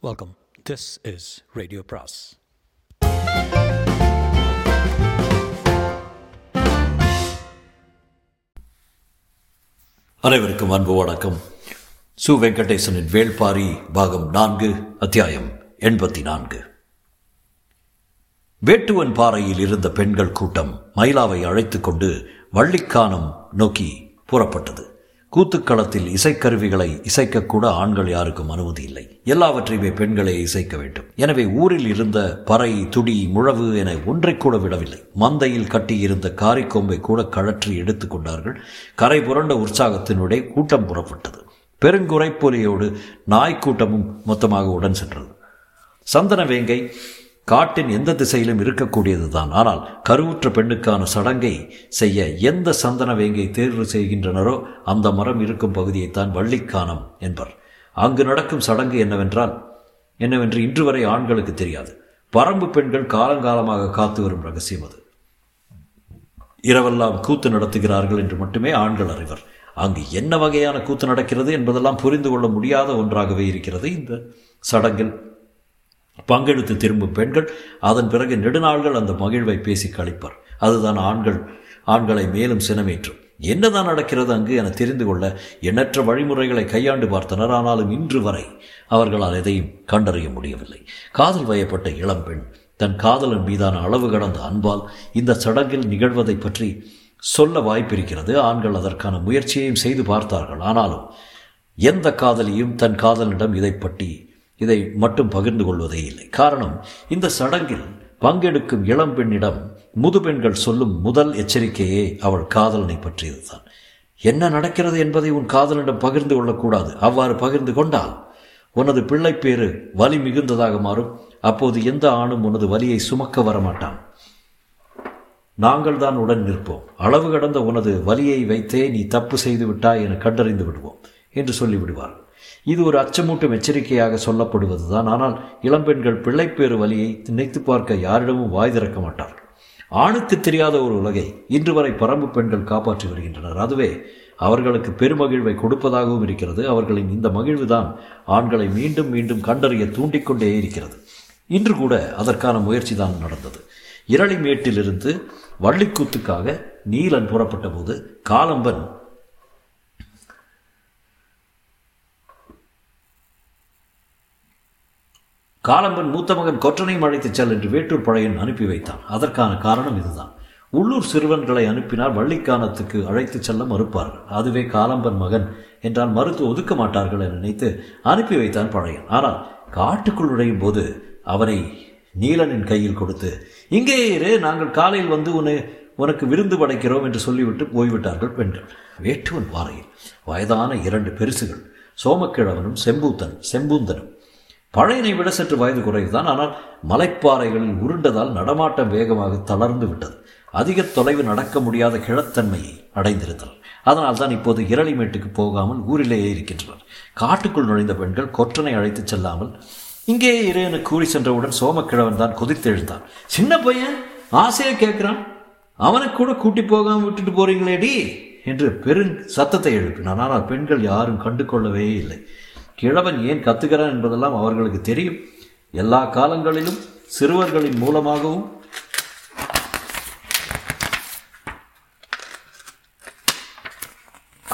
Welcome this is radio பிராஸ் அனைவருக்கும் அன்பு வணக்கம். சு வெங்கடேசனின் வேள்பாரி பாகம் நான்கு அத்தியாயம் எண்பத்தி நான்கு வேட்டுவன் பாறையில் இருந்த பெண்கள் கூட்டம் மயிலாவை அழைத்துக்கொண்டு வள்ளிக்கானம் நோக்கி புறப்பட்டது. கூத்துக்களத்தில் இசைக்கருவிகளை இசைக்கக்கூட ஆண்கள் யாருக்கும் அனுமதி இல்லை. எல்லாவற்றையுமே பெண்களே இசைக்க வேண்டும். எனவே ஊரில் இருந்த பறை துடி முழவு என ஒன்றை கூட விடவில்லை. மந்தையில் கட்டியிருந்த காரிக்கொம்பை கூட கழற்றி எடுத்துக்கொண்டார்கள் கரை புரண்ட உற்சாகத்தினுடைய கூட்டம் புறப்பட்டது. பெருங்குறைப்பொலியோடு நாய்க்கூட்டமும் மொத்தமாக உடன் சென்றது. சந்தன வேங்கை காட்டின் எந்த திசையிலும் இருக்கக்கூடியதுதான். ஆனால் கருவுற்ற பெண்ணுக்கான சடங்கை செய்ய எந்த சந்தன வேங்கை தேர்வு செய்கின்றனரோ அந்த மரம் இருக்கும் பகுதியைத்தான் வள்ளிக்கானம் என்பர். அங்கு நடக்கும் சடங்கு என்னவென்றால் என்னவென்று இன்று வரை ஆண்களுக்கு தெரியாது. பரம்பு பெண்கள் காலங்காலமாக காத்து வரும் ரகசியம் அது. இரவெல்லாம் கூத்து நடத்துகிறார்கள் என்று மட்டுமே ஆண்கள் அறிவர். அங்கு என்ன வகையான கூத்து நடக்கிறது என்பதெல்லாம் புரிந்து கொள்ள முடியாத ஒன்றாகவே இருக்கிறது இந்த சடங்கில். பங்கெடுத்து திரும்பும் பெண்கள் அதன் பிறகு நெடுநாள்கள் அந்த மகிழ்வை பேசி கழிப்பர். அதுதான் ஆண்கள் ஆண்களை மேலும் சினமேற்றும். என்னதான் நடக்கிறது அங்கு என தெரிந்து கொள்ள எண்ணற்ற வழிமுறைகளை கையாண்டு பார்த்தனர். ஆனாலும் இன்று வரை அவர்களால் எதையும் கண்டறிய முடியவில்லை. காதல் வயப்பட்ட இளம்பெண் தன் காதலன் மீதான அளவு கடந்த அன்பால் இந்த சடங்கில் நிகழ்வதை பற்றி சொல்ல வாய்ப்பிருக்கிறது. ஆண்கள் அதற்கான முயற்சியையும் செய்து பார்த்தார்கள். ஆனாலும் எந்த காதலியும் தன் காதலனிடம் இதை பற்றி இதை மட்டும் பகிர்ந்து கொள்வதே இல்லை. காரணம் இந்த சடங்கில் பங்கெடுக்கும் இளம்பெண்ணிடம் முதுபெண்கள் சொல்லும் முதல் எச்சரிக்கையே அவள் காதலனை பற்றியதுதான். என்ன நடக்கிறது என்பதை உன் காதலனிடம் பகிர்ந்து கொள்ளக்கூடாது. அவ்வாறு பகிர்ந்து கொண்டால் உனது பிள்ளைப்பேறு வலி மிகுந்ததாக மாறும். அப்போது எந்த ஆணும் உனது வலியை சுமக்க வரமாட்டான். நாங்கள் தான் உடன் நிற்போம். அளவு கடந்த உனது வலியை வைத்தே நீ தப்பு செய்து விட்டாய் என கண்டறிந்து விடுவோம் என்று சொல்லிவிடுவார்கள். இது ஒரு அச்சமூட்டும் எச்சரிக்கையாக சொல்லப்படுவதுதான். ஆனால் இளம்பெண்கள் பிள்ளைப்பேறு வழியை நினைத்து பார்க்க யாரிடமும் வாய் திறக்க மாட்டார்கள். ஆணுக்கு தெரியாத ஒரு உலகை இன்று வரை பரம்பு பெண்கள் காப்பாற்றி வருகின்றனர். அதுவே அவர்களுக்கு பெருமகிழ்வை கொடுப்பதாகவும் இருக்கிறது. அவர்களின் இந்த மகிழ்வுதான் ஆண்களை மீண்டும் மீண்டும் கண்டறிய தூண்டிக்கொண்டே இருக்கிறது. இன்று கூட அதற்கான முயற்சி தான் நடந்தது இரளிமேட்டிலிருந்து வள்ளிக்கூத்துக்காக நீலன் புறப்பட்ட போது காலம்பன் காலம்பன் மூத்த மகன் கொற்றனையும் அழைத்துச் செல் என்று வேட்டூர் பழையன் அனுப்பி வைத்தான். அதற்கான காரணம் இதுதான். உள்ளூர் சிறுவன்களை அனுப்பினால் வள்ளிக்கானத்துக்கு அழைத்துச் செல்ல மறுப்பார்கள். அதுவே காலம்பன் மகன் என்றால் மறுத்து ஒதுக்க மாட்டார்கள் என நினைத்து அனுப்பி வைத்தான் பழையன் ஆனால் காட்டுக்குள் நுழையும் போது அவனை நீலனின் கையில் கொடுத்து இங்கே இரு நாங்கள் காலையில் வந்து உன்னை உனக்கு விருந்து படைக்கிறோம் என்று சொல்லிவிட்டு போய்விட்டார்கள் பெண்கள். வேட்டுவன் பாறையில் வயதான இரண்டு பெருசுகள் சோமக்கிழவனும் செம்பூத்தன் செம்பூந்தனும். பழையனை விட சற்று வயது குறைவுதான். ஆனால் மலைப்பாறைகளில் உருண்டதால் நடமாட்டம் வேகமாக தளர்ந்து விட்டது. அதிக தொலைவு நடக்க முடியாத கிழத்தன்மையை அடைந்திருந்தனர் அதனால் தான் இப்போது இரளிமேட்டுக்கு போகாமல் ஊரிலேயே இருக்கின்றனர். காட்டுக்குள் நுழைந்த பெண்கள் கொற்றனை அழைத்துச் செல்லாமல் இங்கே இரு என கூறி சென்றவுடன் சோமக்கிழவன் தான் கொதித்தெழுந்தான். சின்ன பையன் ஆசையை கேட்கிறான் அவனை கூட கூட்டி போகாமல் விட்டுட்டு போறீங்களேடி என்று பெரும் சத்தத்தை எழுப்பினான். ஆனால் பெண்கள் யாரும் கண்டு கொள்ளவே இல்லை. கிழவன் ஏன் கத்துகிறான் என்பதெல்லாம் அவர்களுக்கு தெரியும். எல்லா காலங்களிலும் சிறுவர்களின் மூலமாகவும்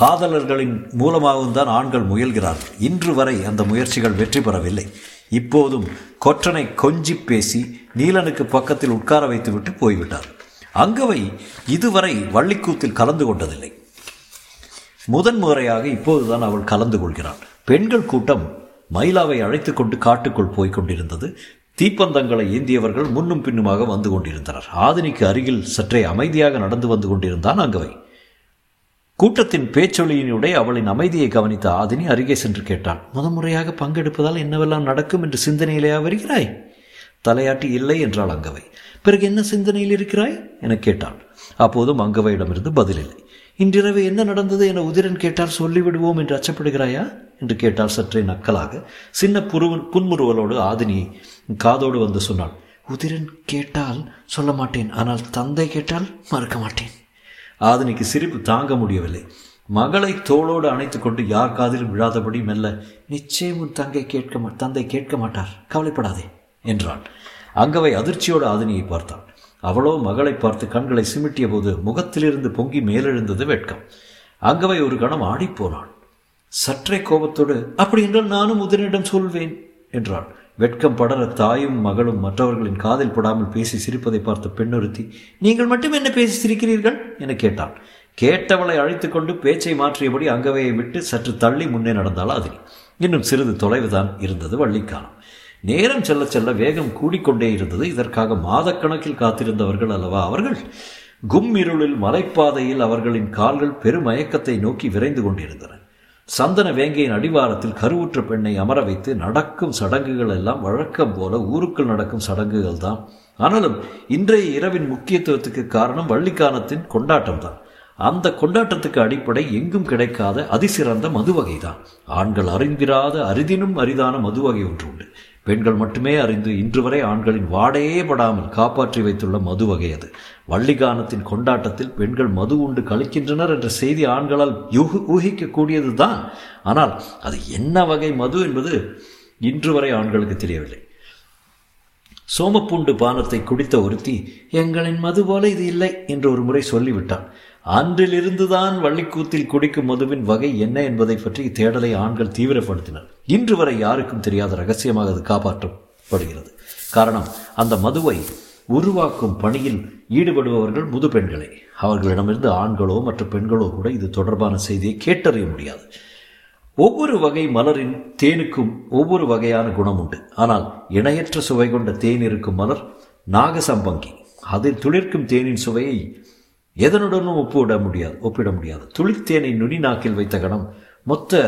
காதலர்களின் மூலமாகவும் தான் ஆண்கள் முயல்கிறார்கள். இன்று வரை அந்த முயற்சிகள் வெற்றி பெறவில்லை. இப்போதும் கொற்றனை கொஞ்சி பேசி நீலனுக்கு பக்கத்தில் உட்கார வைத்துவிட்டு போய்விட்டார். அங்கவை இதுவரை வள்ளிக்கூத்தில் கலந்து கொண்டதில்லை. முதன் முறையாக இப்போதுதான் அவள் கலந்து கொள்கிறாள். பெண்கள் கூட்டம் மயிலாவை அழைத்து கொண்டு காட்டுக்குள் போய்க் கொண்டிருந்தது. தீப்பந்தங்களை ஏந்தியவர்கள் முன்னும் பின்னுமாக வந்து கொண்டிருந்தனர். ஆதினிக்கு அருகில் சற்றே அமைதியாக நடந்து வந்து கொண்டிருந்தான் அங்கவை. கூட்டத்தின் பேச்சொலியினுடைய அவளின் அமைதியை கவனித்த ஆதினி அருகே சென்று கேட்டான் முதன்முறையாக பங்கெடுப்பதால் என்னவெல்லாம் நடக்கும் என்று சிந்தனையிலேயா வருகிறாய் தலையாட்டி இல்லை என்றாள் அங்கவை. பிறகு என்ன சிந்தனையில் இருக்கிறாய்? என கேட்டாள். அப்போதும் அங்கவையிடமிருந்து பதில் இல்லை. இன்றிரவு என்ன நடந்தது என உதிரன் கேட்டால் சொல்லிவிடுவோம் என்று அச்சப்படுகிறாயா? என்று கேட்டால் சற்றே நக்கலாக சின்ன புருவ புன்முறுவலோடு ஆதினி காதோடு வந்து சொன்னாள். உதிரன் கேட்டால் சொல்ல மாட்டேன் ஆனால் தந்தை கேட்டால் மறக்க மாட்டேன். ஆதினிக்கு சிரிப்பு தாங்க முடியவில்லை. மகளை தோளோடு அணைத்து கொண்டு யார் காதிலும் விழாதபடி மெல்ல நிச்சயம் உன் தங்கை கேட்க மா தந்தை கேட்க மாட்டார் கவலைப்படாதே என்றான் அங்கவை அதிர்ச்சியோடு ஆதினியை பார்த்தான். அவளோ மகளை பார்த்து கண்களை சிமிட்டிய போது முகத்திலிருந்து பொங்கி மேலெழுந்தது வெட்கம். அங்கவை ஒரு கணம் ஆடிப்போனான் சற்றே கோபத்தோடு அப்படி என்றால் நானும் முதனிடம் சொல்வேன் என்றாள். வெட்கம் படர தாயும் மகளும் மற்றவர்களின் காதில் படாமல் பேசி சிரிப்பதை பார்த்த பெண்ணொருத்தி நீங்கள் மட்டும் என்ன பேசி சிரிக்கிறீர்கள்? என கேட்டாள். கேட்டவளை அழைத்து கொண்டு பேச்சை மாற்றியபடி அங்கவையை விட்டு சற்று தள்ளி முன்னே நடந்தாள் அதில் இன்னும் சிறிது தொலைவுதான் இருந்தது வள்ளிக்காலம். நேரம் செல்ல செல்ல வேகம் கூடிக்கொண்டே இருந்தது. இதற்காக மாதக்கணக்கில் காத்திருந்தவர்கள் அல்லவா? அவர்கள் கும் இருளில் மலைப்பாதையில் அவர்களின் கால்கள் பெருமயக்கத்தை நோக்கி விரைந்து கொண்டிருந்தன. சந்தன வேங்கையின் அடிவாரத்தில் கருவுற்ற பெண்ணை அமர வைத்து நடக்கும் சடங்குகள் எல்லாம் வழக்கம் போல ஊருக்குள் நடக்கும் சடங்குகள் தான். ஆனாலும் இன்றைய இரவின் முக்கியத்துவத்துக்கு காரணம் வள்ளிக்கானத்தின் கொண்டாட்டம் தான். அந்த கொண்டாட்டத்துக்கு அடிப்படை எங்கும் கிடைக்காத அதிசிறந்த மது வகை தான் ஆண்கள் அறிந்திராத அரிதினும் அரிதான மது வகை ஒன்று உண்டு. பெண்கள் மட்டுமே அறிந்து இன்று வரை ஆண்களின் வாடையே படாமல் காப்பாற்றி வைத்துள்ள மது வகை அது. வள்ளிகானத்தின் கொண்டாட்டத்தில் பெண்கள் மது உண்டு கழிக்கின்றனர் என்ற செய்தி ஆண்களால் யூக ஊகிக்கக்கூடியது தான் ஆனால் அது என்ன வகை மது என்பது இன்று வரை ஆண்களுக்கு தெரியவில்லை. சோமப்பூண்டு பானத்தை குடித்த ஒருத்தி எங்களின் மது போல இது இல்லை என்று ஒரு முறை சொல்லிவிட்டான் அன்றிலிருந்துதான் வள்ளிக்கூத்தில் குடிக்கும் மதுவின் வகை என்ன என்பதை பற்றி தேடலை ஆண்கள் தீவிரப்படுத்தினர். இன்று வரை யாருக்கும் தெரியாத ரகசியமாக அது காப்பாற்றப்படுகிறது. காரணம் அந்த மதுவை உருவாக்கும் பணியில் ஈடுபடுபவர்கள் முது பெண்களே. அவர்களிடமிருந்து ஆண்களோ மற்ற பெண்களோ கூட இது தொடர்பான செய்தியை கேட்டறிய முடியாது. ஒவ்வொரு வகை மலரின் தேனுக்கும் ஒவ்வொரு வகையான குணம் உண்டு. ஆனால் இணையற்ற சுவை கொண்ட தேன் இருக்கும் மலர் நாகசம்பங்கி. அதில் துளிர்க்கும் தேனின் சுவையை எதனுடனும் ஒப்பிட முடியாது ஒப்பிட முடியாது. துளித்தேனை நுனி நாக்கில் வைத்த கணம் மொத்த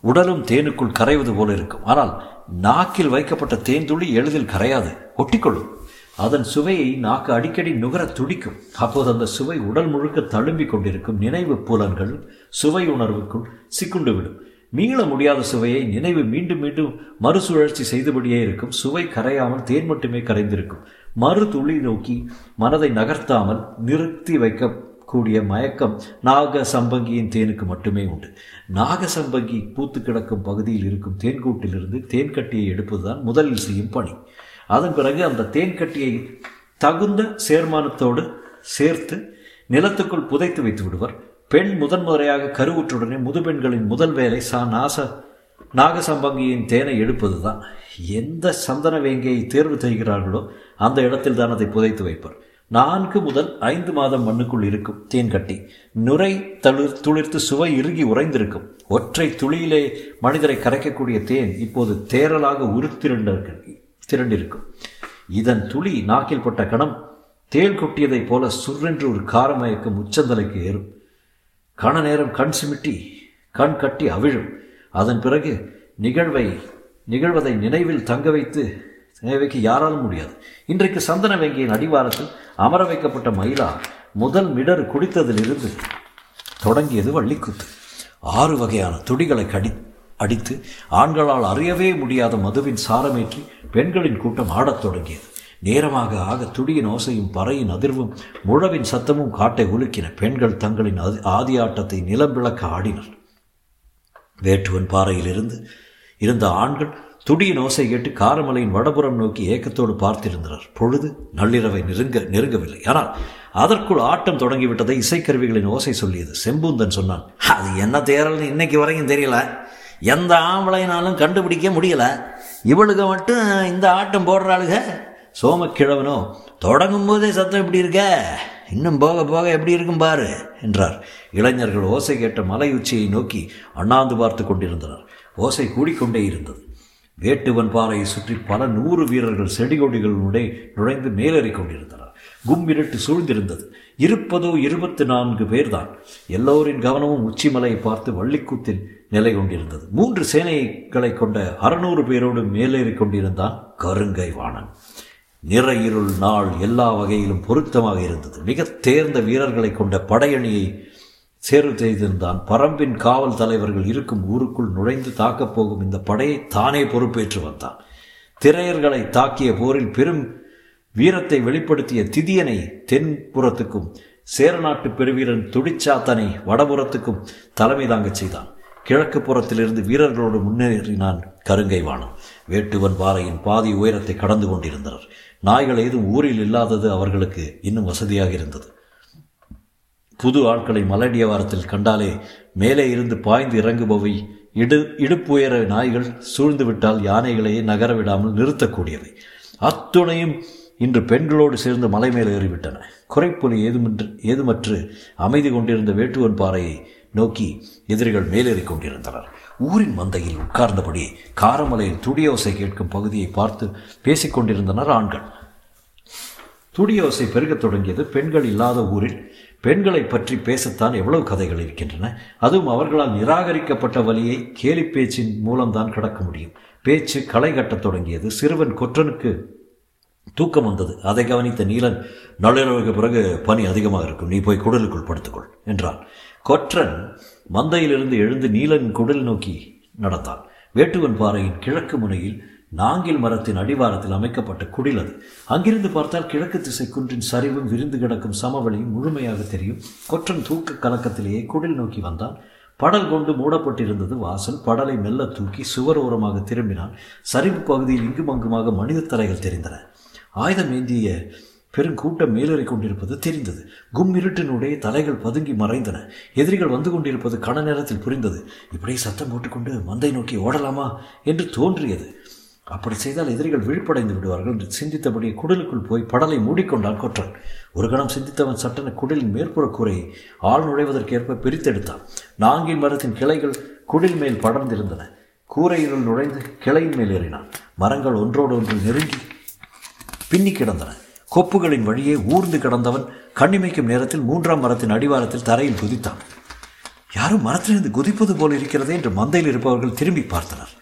உடலும் தேனுக்குள் கரைவது போல இருக்கும். ஆனால் நாக்கில் வைக்கப்பட்ட தேன் துளி எளிதில் கரையாது. ஒட்டிக்கொள்ளும். அதன் சுவையை நாக்கு அடிக்கடி நுகர துடிக்கும். அப்போது அந்த சுவை உடல் முழுக்க தழும்பிக் கொண்டிருக்கும். நினைவு புலன்கள் சுவை உணர்வுக்குள் சிக்குண்டு விடும். மீள முடியாத சுவையை நினைவு மீண்டும் மீண்டும் மறுசுழற்சி செய்தபடியே இருக்கும். சுவை கரையாமல் தேன் மட்டுமே கரைந்திருக்கும். மறு துளி நோக்கி மனதை நகர்த்தாமல் நிறுத்தி வைக்க கூடிய மயக்கம் நாக சம்பங்கியின் தேனுக்கு மட்டுமே உண்டு. நாக சம்பங்கி பூத்து கிடக்கும் பகுதியில் இருக்கும் தேன்கூட்டிலிருந்து தேன்கட்டியை எடுப்பதுதான் முதலில் செய்யும் பணி. அதன் பிறகு அந்த தேன்கட்டியை தகுந்த சேர்மானத்தோடு சேர்த்து நிலத்துக்குள் புதைத்து வைத்து விடுவர். பெண் முதன்முறையாக கருவுற்றுடனே முதுபெண்களின் முதல் வேலை சா நாச நாகசம்பங்கியின் தேனை எடுப்பதுதான். எந்த சந்தன வேங்கையை தேர்வு செய்கிறார்களோ அந்த இடத்தில் தான் அதை புதைத்து வைப்பார். நான்கு முதல் ஐந்து மாதம் மண்ணுக்குள் இருக்கும் தேன் கட்டி. நுரை தளிர் துளிர்த்து சுவை இறுகி உறைந்திருக்கும். ஒற்றை துளியிலே மனிதரை கரைக்கக்கூடிய தேன் இப்போது தேரலாக உருத்திரண்டு திரண்டிருக்கும். இதன் துளி நாக்கில் பட்ட கணம் தேல் கொட்டியதைப் போல சுர்ரென்று ஒரு காரமயக்கம் உச்சந்தலைக்கு ஏறும். கண நேரம் கண் சிமிட்டி கண் கட்டி அவிழும். அதன் பிறகு நிகழ்வை நிகழ்வதை நினைவில் தங்க வைத்து வைக்க யாராலும் முடியாது. இன்றைக்கு சந்தன வங்கியின் அடிவாரத்தில் அமர வைக்கப்பட்ட மயிலா முதல் மிடர் குடித்ததிலிருந்து தொடங்கியது வள்ளிக்குத்து. ஆறு வகையான துடிகளை கடி அடித்து ஆண்களால் அறியவே முடியாத மதுவின் சாரமேற்றி பெண்களின் கூட்டம் ஆடத் தொடங்கியது. நேரமாக ஆக துடியின் ஓசையும் பறையின் அதிர்வும் முழவின் சத்தமும் காட்டை உலுக்கின பெண்கள் தங்களின் ஆதி ஆட்டத்தை நிலம் விளக்க ஆடினர். வேட்டுவன் பாறையிலிருந்து இருந்த ஆண்கள் துடியின் ஓசை கேட்டு காரமலையின் வடபுறம் நோக்கி ஏக்கத்தோடு பார்த்திருந்தனர். பொழுது நள்ளிரவை நெருங்க நெருங்கவில்லை. ஆனால் அதற்குள் ஆட்டம் தொடங்கிவிட்டதை இசைக்கருவிகளின் ஓசை சொல்லியது. செம்பூந்தன் சொன்னான் அது என்ன தேரல்னு இன்னைக்கு வரைக்கும் தெரியல. எந்த ஆம்பளைனாலும் கண்டுபிடிக்க முடியல. இவளுக்கு மட்டும் இந்த ஆட்டம் போடுறாளுக. சோமக்கிழவனோ தொடங்கும் போதே சத்தம் இப்படி இருக்க. இன்னும் போக போக எப்படி இருக்கும் பாரு என்றார். இளைஞர்கள் ஓசை கேட்ட மலை உச்சியை நோக்கி அண்ணாந்து பார்த்து கொண்டிருந்தனர். ஓசை கூடிக்கொண்டே இருந்தது. வேட்டுவன் பாறையை சுற்றி பல நூறு வீரர்கள் செடிகொடிகளுடைய நுழைந்து மேலேறிக் கொண்டிருந்தனர். கும்பிரட்டு சூழ்ந்திருந்தது. இருப்பதோ இருபத்தி நான்கு பேர்தான். எல்லோரின் கவனமும் உச்சிமலையை பார்த்து வள்ளிக்கூத்தில் நிலை கொண்டிருந்தது. மூன்று சேனைகளை கொண்ட அறுநூறு பேரோடு மேலேறி கொண்டிருந்தான் கருங்கை வாணன். நிறையிருள் இருள் நாள் எல்லா வகையிலும் பொருத்தமாக இருந்தது. மிக தேர்ந்த வீரர்களை கொண்ட படையணியை சேர்வு செய்திருந்தான். பரம்பின் காவல் தலைவர்கள் இருக்கும் ஊருக்குள் நுழைந்து தாக்கப் போகும் இந்த படையை தானே பொறுப்பேற்று வந்தான். திரையர்களை தாக்கிய போரில் பெரும் வீரத்தை வெளிப்படுத்திய திதியனை தென்புறத்துக்கும் சேரநாட்டு பெருவீரன் துடிச்சாத்தனை வடபுறத்துக்கும் தலைமை தாங்கச் செய்தான். கிழக்கு புறத்திலிருந்து வீரர்களோடு முன்னேறினான் கருங்கை வானம். வேட்டுவன் பாறையின் பாதி உயரத்தை கடந்து கொண்டிருந்தனர். நாய்கள் ஏதும் ஊரில் இல்லாதது அவர்களுக்கு இன்னும் வசதியாக இருந்தது. புது ஆட்களை மலடியவாரத்தில் கண்டாலே மேலே இருந்து பாய்ந்து இறங்குபவை இடு இடுப்புயர நாய்கள் சூழ்ந்து விட்டால் யானைகளையே நகர விடாமல் நிறுத்தக்கூடியவை. அத்துணையும் இன்று பெண்களோடு சேர்ந்து மலை மேலே ஏறிவிட்டன. குறைப்புலி ஏதுமன்று ஏதுமற்று அமைதி கொண்டிருந்த வேட்டுவன் பாறையை நோக்கி எதிரிகள் மேலேறிக் கொண்டிருந்தனர். ஊரின் மந்தையில் உட்கார்ந்தபடி காரமலையில் துடியோசை கேட்கும் பகுதியை பார்த்து பேசிக் கொண்டிருந்தனர் ஆண்கள். துடியோசை பெருகத் தொடங்கியது பெண்கள் இல்லாத ஊரில். பெண்களை பற்றி பேசத்தான் எவ்வளவு கதைகள் இருக்கின்றன. அதுவும் அவர்களால் நிராகரிக்கப்பட்ட வழியை கேலி பேச்சின் மூலம்தான் கடக்க முடியும். பேச்சு களை கட்டத் தொடங்கியது. சிறுவன் கொற்றனுக்கு தூக்கம் வந்தது. அதை கவனித்த நீலன் நள்ளிரவுக்கு பிறகு பனி அதிகமாக இருக்கும். நீ போய் குடலுக்குள் படுத்துக்கொள் என்றான். கொற்றன் மந்தையிலிருந்து எழுந்து நீலன் குடல் நோக்கி நடந்தான். வேட்டுவன் பாறையின் கிழக்கு முனையில் நாங்கில் மரத்தின் அடிவாரத்தில் அமைக்கப்பட்ட குடில் அது. அங்கிருந்து பார்த்தால் கிழக்கு திசை குன்றின் சரிவும் விரிந்து கிடக்கும் சமவெளியும் முழுமையாக தெரியும். கொற்றன் தூக்க கலக்கத்திலேயே குடில் நோக்கி வந்தான். படல் கொண்டு மூடப்பட்டிருந்தது வாசல். படலை மெல்ல தூக்கி சுவர் ஓரமாக திரும்பினான். சரிவு பகுதியில் இங்கும் அங்குமாக மனித தலைகள் தெரிந்தன. ஆயுதம் ஏந்திய பெருங்கூட்டம் மேலேறிக் கொண்டிருப்பது தெரிந்தது. கும்மிருட்டினுடைய தலைகள் பதுங்கி மறைந்தன. எதிரிகள் வந்து கொண்டிருப்பது கன நேரத்தில் புரிந்தது. இப்படியே சத்தம் போட்டுக்கொண்டு மந்தை நோக்கி ஓடலாமா என்று தோன்றியது. அப்படி செய்தால் எதிரிகள் விழிப்படைந்து விடுவார்கள் என்று சிந்தித்தபடி குடலுக்குள் போய் படலை மூடிக்கொண்டான் கொற்றன். ஒரு கணம் சிந்தித்தவன் சட்டன குடலின் மேற்புற கூரையை ஆள் நுழைவதற்கேற்ப பிரித்தெடுத்தான். நாங்கின் மரத்தின் கிளைகள் குடில் மேல் படர்ந்திருந்தன. கூரையினுள் நுழைந்து கிளையின் மேல் ஏறினான். மரங்கள் ஒன்றோடு ஒன்று நெருங்கி பின்னி கிடந்தன. கொப்புகளின் வழியே ஊர்ந்து கிடந்தவன் கண்ணிமைக்கும் நேரத்தில் மூன்றாம் மரத்தின் அடிவாரத்தில் தரையில் குதித்தான். யாரும் மரத்திலிருந்து குதிப்பது போல் இருக்கிறதே என்று மந்தையில் இருப்பவர்கள் திரும்பி பார்த்தனர்.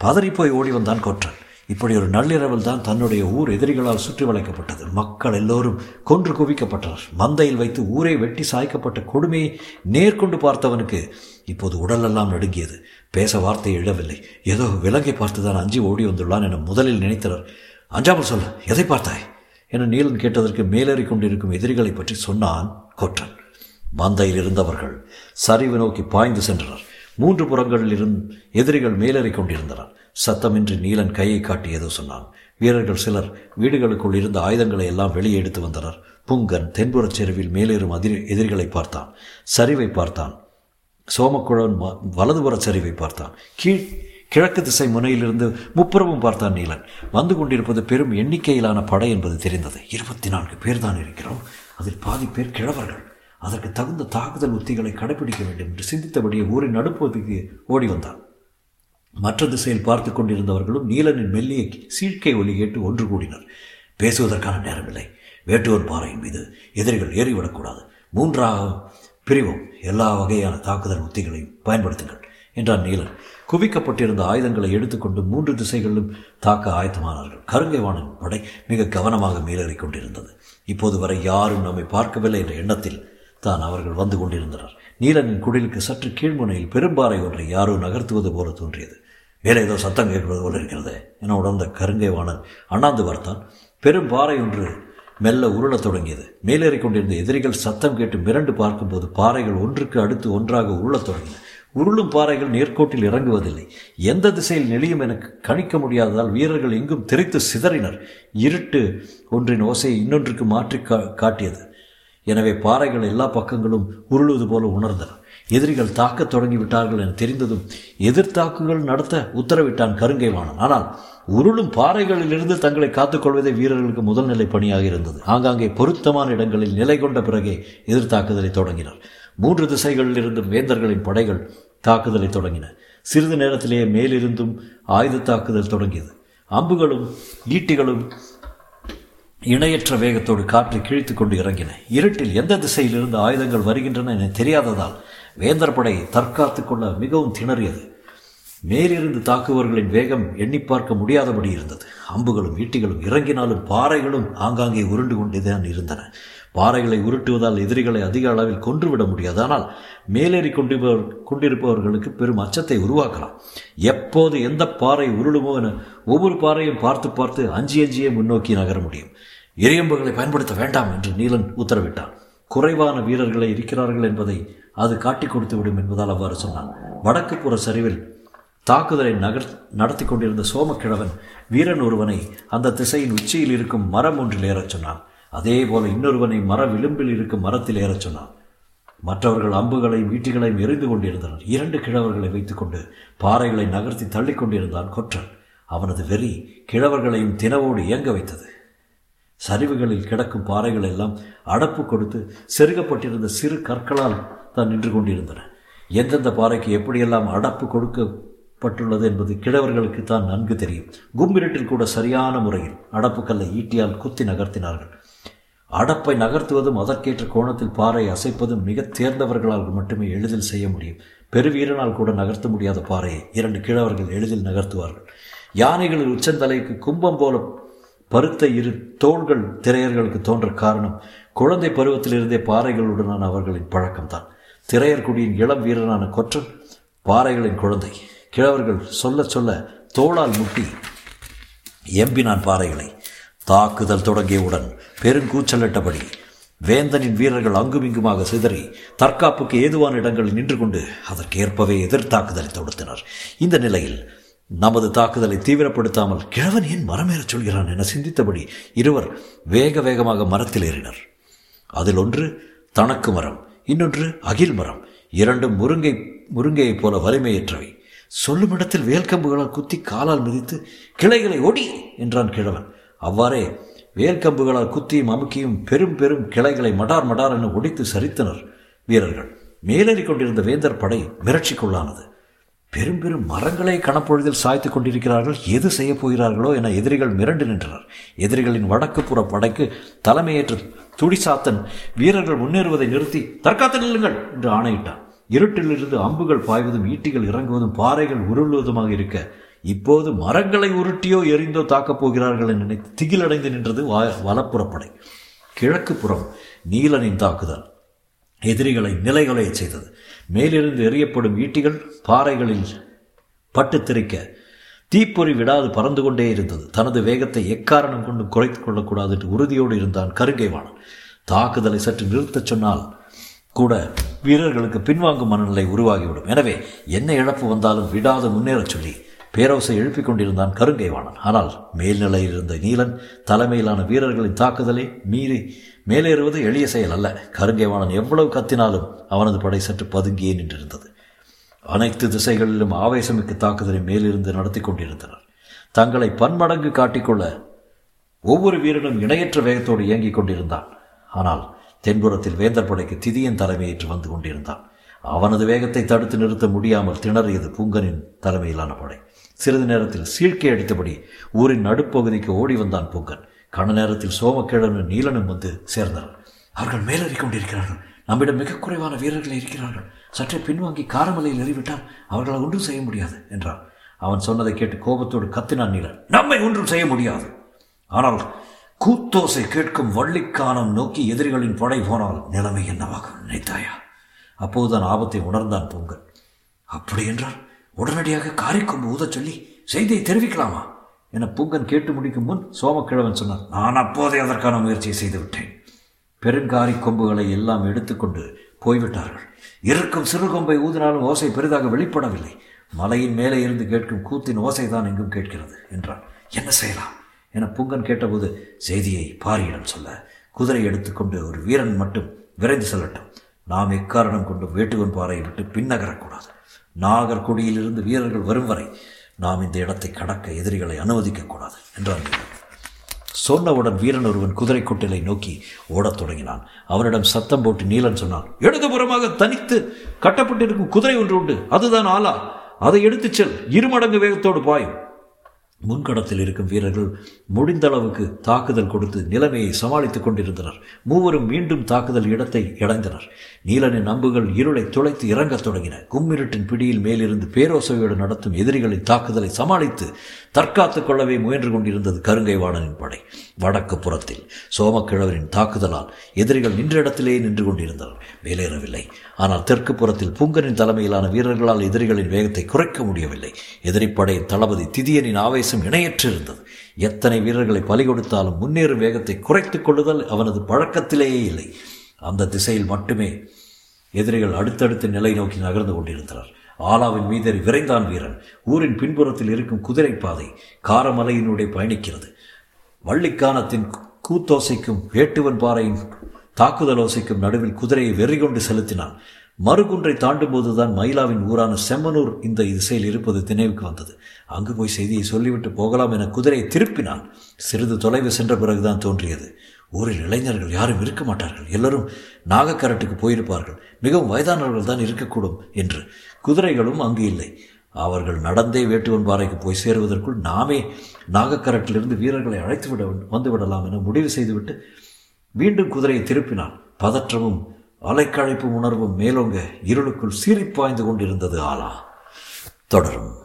பதறிப்போய் ஓடி வந்தான் கொற்றன். இப்படி ஒரு நள்ளிரவில் தான் தன்னுடைய ஊர் எதிரிகளால் சுற்றி வளைக்கப்பட்டது. மக்கள் எல்லோரும் கொன்று குவிக்கப்பட்டனர். மந்தையில் வைத்து ஊரை வெட்டி சாய்க்கப்பட்ட கொடுமையை நேர்கொண்டு பார்த்தவனுக்கு இப்போது உடலெல்லாம் நடுங்கியது. பேச வார்த்தை எழவில்லை. ஏதோ விலங்கை பார்த்துதான் அஞ்சி ஓடி வந்துள்ளான் என முதலில் நினைத்தனர். அஞ்சாமல் சொல்ல எதை பார்த்தாய்? என நீலன் கேட்டதற்கு மேலேறி கொண்டிருக்கும் எதிரிகளை பற்றி சொன்னான் கொற்றன். மந்தையில் இருந்தவர்கள் சரிவு நோக்கி பாய்ந்து சென்றனர். மூன்று புறங்களில் இருந் எதிரிகள் மேலேறி கொண்டிருந்தனர். சத்தமின்றி நீலன் கையை காட்டி ஏதோ சொன்னான். வீரர்கள் சிலர் வீடுகளுக்குள் இருந்த ஆயுதங்களை எல்லாம் வெளியே எடுத்து வந்தனர். புங்கன் தென்புறச் செருவில் மேலேறும் அதிர் எதிரிகளை பார்த்தான். சரிவை பார்த்தான். சோமக்குழன் வலதுபுற சரிவை பார்த்தான். கீழ் கிழக்கு திசை முனையிலிருந்து முப்புறமும் பார்த்தான் நீலன். வந்து கொண்டிருப்பது பெரும் எண்ணிக்கையிலான படை என்பது தெரிந்தது. இருபத்தி நான்கு பேர் தான் இருக்கிறோம். அதில் பாதி பேர் கிழவர்கள். அதற்கு தகுந்த தாக்குதல் உத்திகளை கடைபிடிக்க வேண்டும் என்று சிந்தித்தபடியே ஊரின் நடுப்பகுதிக்கு ஓடி வந்தான். மற்ற திசையில் பார்த்து கொண்டிருந்தவர்களும் நீலனின் மெல்லிய சீழ்க்கை ஒலி கேட்டு ஒன்று கூடினர். பேசுவதற்கான நேரமில்லை. வேட்டுவர் பாறையின் மீது எதிரிகள் ஏறிவிடக்கூடாது. மூன்றாக பிரிவும். எல்லா வகையான தாக்குதல் உத்திகளையும் பயன்படுத்துங்கள். என்றான் நீலன். குவிக்கப்பட்டிருந்த ஆயுதங்களை எடுத்துக்கொண்டு மூன்று திசைகளிலும் தாக்க ஆயத்தமானார்கள். கருங்கைவாணன் படை மிக கவனமாக மேலேறிக் கொண்டிருந்தது. இப்போது வரை யாரும் நம்மை பார்க்கவில்லை என்ற எண்ணத்தில் தான் அவர்கள் வந்து கொண்டிருந்தனர். நீலனின் குடிலுக்கு சற்று கீழ்முனையில் பெரும்பாறை ஒன்றை யாரோ நகர்த்துவது போல தோன்றியது. வேற ஏதோ சத்தம் கேட்பது போல இருக்கிறது என உணர்ந்த கருங்கைவாணன் அண்ணாந்து பார்த்தான். பெரும் பாறை ஒன்று மெல்ல உருளத் தொடங்கியது. மேலேறிக் கொண்டிருந்த எதிரிகள் சத்தம் கேட்டு மிரண்டு பார்க்கும்போது பாறைகள் ஒன்றுக்கு அடுத்து ஒன்றாக உருளத் தொடங்கின. உருளும் பாறைகள் நேர்கோட்டில் இறங்குவதில்லை. எந்த திசையில் நெளியும் எனக்கு கணிக்க முடியாததால் வீரர்கள் எங்கும் தெரித்து சிதறினர். இருட்டு ஒன்றின் ஓசையை இன்னொன்றுக்கு மாற்றி கா காட்டியது. எனவே பாறைகள் எல்லா பக்கங்களும் உருளுவது போல உணர்ந்தன. எதிரிகள் தாக்கத் தொடங்கிவிட்டார்கள் என தெரிந்ததும் எதிர்த்தாக்குகள் நடத்த உத்தரவிட்டான் கருங்கைவாணன். ஆனால் உருளும் பாறைகளிலிருந்து தங்களை காத்துக்கொள்வதே வீரர்களுக்கு முதல்நிலை பணியாக இருந்தது. ஆங்காங்கே பொருத்தமான இடங்களில் நிலை கொண்ட பிறகே எதிர்த்தாக்குதலை தொடங்கினர். மூன்று திசைகளில் இருந்தும் வேந்தர்களின் படைகள் தாக்குதலை தொடங்கின. சிறிது நேரத்திலேயே மேலிருந்தும் ஆயுத தாக்குதல் தொடங்கியது. அம்புகளும் ஈட்டிகளும் இணையற்ற வேகத்தோடு காற்றை கிழித்து கொண்டு இறங்கின. இருட்டில் எந்த திசையிலிருந்து ஆயுதங்கள் வருகின்றன என தெரியாததால் வேந்தர் படை தற்காத்து கொள்ள மிகவும் திணறியது. மேலிருந்து தாக்குவர்களின் வேகம் எண்ணி பார்க்க முடியாதபடி இருந்தது. அம்புகளும் ஈட்டிகளும் இறங்கினாலும் பாறைகளும் ஆங்காங்கே உருண்டு கொண்டுதான் இருந்தன. பாறைகளை உருட்டுவதால் எதிரிகளை அதிக அளவில் கொன்றுவிட முடியாது. ஆனால் மேலேறி கொண்டிருப்பவர் கொண்டிருப்பவர்களுக்கு பெரும் அச்சத்தை உருவாக்கலாம். எப்போது எந்த பாறை உருளுமோ என ஒவ்வொரு பாறையும் பார்த்து பார்த்து அஞ்சி அஞ்சியே முன்னோக்கி நகர முடியும். எரியம்புகளை பயன்படுத்த வேண்டாம் என்று நீலன் உத்தரவிட்டான். குறைவான வீரர்களை இருக்கிறார்கள் என்பதை அது காட்டிக் கொடுத்து விடும் என்பதால் அவ்வாறு சொன்னான். வடக்கு புற சரிவில் தாக்குதலை நகர் நடத்தி கொண்டிருந்த சோமக்கிழவன் வீரன் ஒருவனை அந்த திசையின் உச்சியில் இருக்கும் மரம் ஒன்றில் ஏறச் சொன்னான். அதே போல இன்னொருவனை மர விளிம்பில் இருக்கும் மரத்தில் ஏறச் சொன்னான். மற்றவர்கள் அம்புகளையும் ஈட்டிகளையும் எரிந்து கொண்டிருந்தனர். இரண்டு கிழவர்களை வைத்துக்கொண்டு பாறைகளை நகர்த்தி தள்ளி கொண்டிருந்தான் கொற்றன். அவனது வெறி கிழவர்களையும் தினவோடு இயங்க வைத்தது. சரிவுகளில் கிடக்கும் பாறைகள் எல்லாம் அடப்பு கொடுத்து செருகப்பட்டிருந்த சிறு கற்களால் தான் நின்று கொண்டிருந்தன. எந்தெந்த பாறைக்கு எப்படியெல்லாம் அடப்பு கொடுக்கப்பட்டுள்ளது என்பது கிழவர்களுக்கு தான் நன்கு தெரியும். கும்பிரட்டில் கூட சரியான முறையில் அடப்புக்கல்லை ஈட்டியால் குத்தி நகர்த்தினார்கள். அடப்பை நகர்த்துவதும் அதற்கேற்ற கோணத்தில் பாறை அசைப்பதும் மிக தேர்ந்தவர்களால் மட்டுமே எளிதில் செய்ய முடியும். பெருவீரனால் கூட நகர்த்த முடியாத பாறையை இரண்டு கிழவர்கள் எளிதில் நகர்த்துவார்கள். யானைகளின் உச்சந்தலைக்கு கும்பம் போல பருத்த இரு தோள்கள் திரையர்களுக்கு தோன்ற காரணம் குழந்தை பருவத்திலிருந்தே பாறைகளுடனான அவர்களின் பழக்கம்தான். திரையர் குடியின் இளம் வீரனான கொற்றன் பாறைகளின் குழந்தை. கிழவர்கள் சொல்ல சொல்ல தோளால் முட்டி எம்பினான் பாறைகளை. தாக்குதல் தொடங்கியவுடன் பெருங்கூச்சலிட்டபடி வேந்தனின் வீரர்கள் அங்குமிங்குமாக சிதறி தற்காப்புக்கு ஏதுவான இடங்களில் நின்று கொண்டு அதற்கேற்பவே எதிர்த்தாக்குதலை தொடுத்தனர். இந்த நிலையில் நமது தாக்குதலை தீவிரப்படுத்தாமல் கிழவன் ஏன் மரமேறச் சொல்கிறான் என சிந்தித்தபடி இருவர் வேக வேகமாக மரத்தில் ஏறினர். அதில் ஒன்று தனக்கு மரம் இன்னொன்று அகில் மரம். இரண்டும் முருங்கை முருங்கையைப் போல வலிமையற்றவை. சொல்லும் இடத்தில் வேல்கம்புகளால் குத்தி காலால் மிதித்து கிளைகளை ஒடி! என்றான் கிழவன். அவ்வாறே வேர்க்கம்புகளால் குத்தியும் அமுக்கியும் பெரும் பெரும் கிளைகளை மடார் மடார் என ஒடித்து சரித்தனர் வீரர்கள். மேலேறி கொண்டிருந்த வேந்தர் படை மிரட்சிக்குள்ளானது. பெரும் பெரும் மரங்களை கணப்பொழுதில் சாய்த்து கொண்டிருக்கிறார்கள். எது செய்யப் போகிறார்களோ என எதிரிகள் மிரண்டு நின்றனர். எதிரிகளின் வடக்கு புற படைக்கு தலைமையேற்ற துடிசாத்தன் வீரர்கள் முன்னேறுவதை நிறுத்தி தற்காத்து நில்லுங்கள் என்று ஆணையிட்டான். இருட்டிலிருந்து அம்புகள் பாய்வதும் ஈட்டிகள் இறங்குவதும் பாறைகள் உருளுவதுமாக இருக்க இப்போது மரங்களை உருட்டியோ எரிந்தோ தாக்கப் போகிறார்கள் என்று நினைத்து திகிலடைந்து நின்றது வலப்புறப்படை கிழக்கு புறம் நீலனின் தாக்குதல். எதிரிகளை நிலைகளை செய்தது. மேலிருந்து எறியப்படும் ஈட்டிகள் பாறைகளில் பட்டு திரிக்க தீப்பொறி விடாது பறந்து கொண்டே இருந்தது. தனது வேகத்தை எக்காரணம் கொண்டு குறைத்து கொள்ளக்கூடாது என்று உறுதியோடு இருந்தான் கருங்கைவாணன். தாக்குதலை சற்று நிறுத்தச் சொன்னால் கூட வீரர்களுக்கு பின்வாங்கும் மனநிலை உருவாகிவிடும். எனவே என்ன இழப்பு வந்தாலும் விடாது முன்னேறச் சொல்லி பேரோசை எழுப்பிக் கொண்டிருந்தான் கருங்கைவாணன். ஆனால் மேல்நிலையில் இருந்த நீலன் தலைமையிலான வீரர்களின் தாக்குதலை மீறி மேலேறுவது எளிய செயல் அல்ல. கருங்கைவாணன் எவ்வளவு கத்தினாலும் அவனது படை சற்று பதுங்கியே நின்றிருந்தது. அனைத்து திசைகளிலும் ஆவேசமிக்க தாக்குதலை மேலிருந்து நடத்தி கொண்டிருந்தனர். தங்களை பன்மடங்கு காட்டிக்கொள்ள ஒவ்வொரு வீரனும் இணையற்ற வேகத்தோடு இயங்கிக் கொண்டிருந்தான். ஆனால் தென்புறத்தில் வேந்தர் படைக்கு திதியன் தலைமையேற்று வந்து கொண்டிருந்தான். அவனது வேகத்தை தடுத்து நிறுத்த முடியாமல் திணறியது பூங்கனின் தலைமையிலான படை. சிறிது நேரத்தில் சீழ்க்கை அடித்தபடி ஊரின் நடுப்பகுதிக்கு ஓடி வந்தான் பூங்கன். கண நேரத்தில் சோமக்கிழனும் நீலனும் வந்து சேர்ந்தனர். அவர்கள் மேலேறி கொண்டிருக்கிறார்கள். நம்மிடம் மிக குறைவான வீரர்கள் இருக்கிறார்கள். சற்றே பின்வாங்கி காரமலையில் எறிவிட்டால் அவர்களால் ஒன்றும் செய்ய முடியாது என்றான். அவன் சொன்னதை கேட்டு கோபத்தோடு கத்தினான் நீலன். நம்மை ஒன்றும் செய்ய முடியாது. ஆனால் கூத்தோசை கேட்கும் வள்ளிக்கானம் நோக்கி எதிரிகளின் படை போனால் நிலைமை என்னவாகும் நினைத்தாயா? அப்போதுதான் ஆபத்தை உணர்ந்தான் பொங்கல் அப்படி என்றால் உடனடியாக காரைக்கொம்பு ஊதச் சொல்லி செய்தியை தெரிவிக்கலாமா? என பூங்கன் கேட்டு முடிக்கும் முன் சோமக்கிழவன் சொன்னார் நான் அப்போதே அதற்கான முயற்சியை செய்துவிட்டேன் பெருங்காரி கொம்புகளை எல்லாம் எடுத்துக்கொண்டு போய்விட்டார்கள். இருக்கும் சிறு கொம்பை ஊதினாலும் ஓசை பெரிதாக வெளிப்படவில்லை. மலையின் மேலே இருந்து கேட்கும் கூத்தின் ஓசைதான் எங்கும் கேட்கிறது என்றான். என்ன செய்யலாம்? என புங்கன் கேட்டபோது செய்தியை பாரியிடம் சொல்ல குதிரை எடுத்துக்கொண்டு ஒரு வீரன் மட்டும் விரைந்து செல்லட்டும். நாம் எக்காரணம் கொண்டு வேட்டுவன் பாறையை விட்டு பின்னகரக்கூடாது. நாகர்குடியிலிருந்து வீரர்கள் வரும் வரை நாம் இந்த இடத்தை கடக்க எதிரிகளை அனுமதிக்கக்கூடாது என்றான் சொன்னவுடன் வீரன் ஒருவன் குதிரை கொட்டிலை நோக்கி ஓடத் தொடங்கினான். அவனிடம் சத்தம் போட்டு நீலன் சொன்னான் இடதுபுறமாக தனித்து கட்டப்பட்டிருக்கும் குதிரை ஒன்று உண்டு. அதுதான் ஆலா. அதை எடுத்துச் செல். இருமடங்கு வேகத்தோடு பாயும். முன்கடத்தில் இருக்கும் வீரர்கள் முடிந்த அளவுக்கு தாக்குதல் கொடுத்து நிலைமையை சமாளித்துக் கொண்டிருந்தனர். மூவரும் மீண்டும் தாக்குதல் இடத்தை இடைந்தனர் நீலனின் அம்புகள் இருளை துளைத்து இறங்கத் தொடங்கின. கும்மிருட்டின் பிடியில் மேலிருந்து பேரோசையோடு நடத்தும் எதிரிகளின் தாக்குதலை சமாளித்து தற்காத்துக் கொள்ளவே முயன்று கொண்டிருந்தது கருங்கைவாணனின் படை. வடக்கு புறத்தில் சோமக்கிழவரின் தாக்குதலால் எதிரிகள் நின்ற இடத்திலேயே நின்று கொண்டிருந்தனர். மேலேறவில்லை. ஆனால் தெற்கு புறத்தில் புங்கனின் தலைமையிலான வீரர்களால் எதிரிகளின் வேகத்தை குறைக்க முடியவில்லை. எதிரிப்படையின் தளபதி திதியனின் ஆவேசம் இணையற்று இருந்தது எத்தனை வீரர்களை பலி கொடுத்தாலும் முன்னேறும் வேகத்தை குறைத்துக் கொள்ளுதல் அவனது பழக்கத்திலேயே இல்லை. அந்த திசையில் மட்டுமே எதிரிகள் அடுத்தடுத்து நிலை நோக்கி நகர்ந்து கொண்டிருந்தனர். ஆலாவின் மீதேறி விரைந்தான் வீரன். ஊரின் பின்புறத்தில் இருக்கும் குதிரை பாதை காரமலையினுடைய பயணிக்கிறது. வள்ளிக்கானத்தின் கூத்தோசைக்கும் வேட்டுவன் பாறையின் தாக்குதல் ஓசைக்கும் நடுவில் குதிரையை வெறி கொண்டு செலுத்தினான். மறுகுன்றை தாண்டும்போதுதான் மயிலாவின் ஊரான செம்மனூர் இந்த திசையில் இருப்பது நினைவுக்கு வந்தது. அங்கு போய் செய்தியை சொல்லிவிட்டு போகலாம் என குதிரையை திருப்பினான். சிறிது தொலைவு சென்ற பிறகுதான் தோன்றியது. ஊரில் இளைஞர்கள் யாரும் இருக்க மாட்டார்கள். எல்லோரும் நாகக்கரட்டுக்கு போயிருப்பார்கள். மிகவும் வயதானவர்கள் தான் இருக்கக்கூடும் என்று. குதிரைகளும் அங்கு இல்லை. அவர்கள் நடந்தே வேட்டுவன் பாறைக்கு போய் சேருவதற்குள் நாமே நாகக்கரட்டிலிருந்து வீரர்களை அழைத்து விட வந்து விடலாம் என முடிவு செய்துவிட்டு மீண்டும் குதிரையை திருப்பினான். பதற்றமும் அலைக்கழைப்பு உணர்வு மேலோங்க இருளுக்குள் சீறிப்பாய்ந்து கொண்டிருந்தது ஆலா. தொடரும்.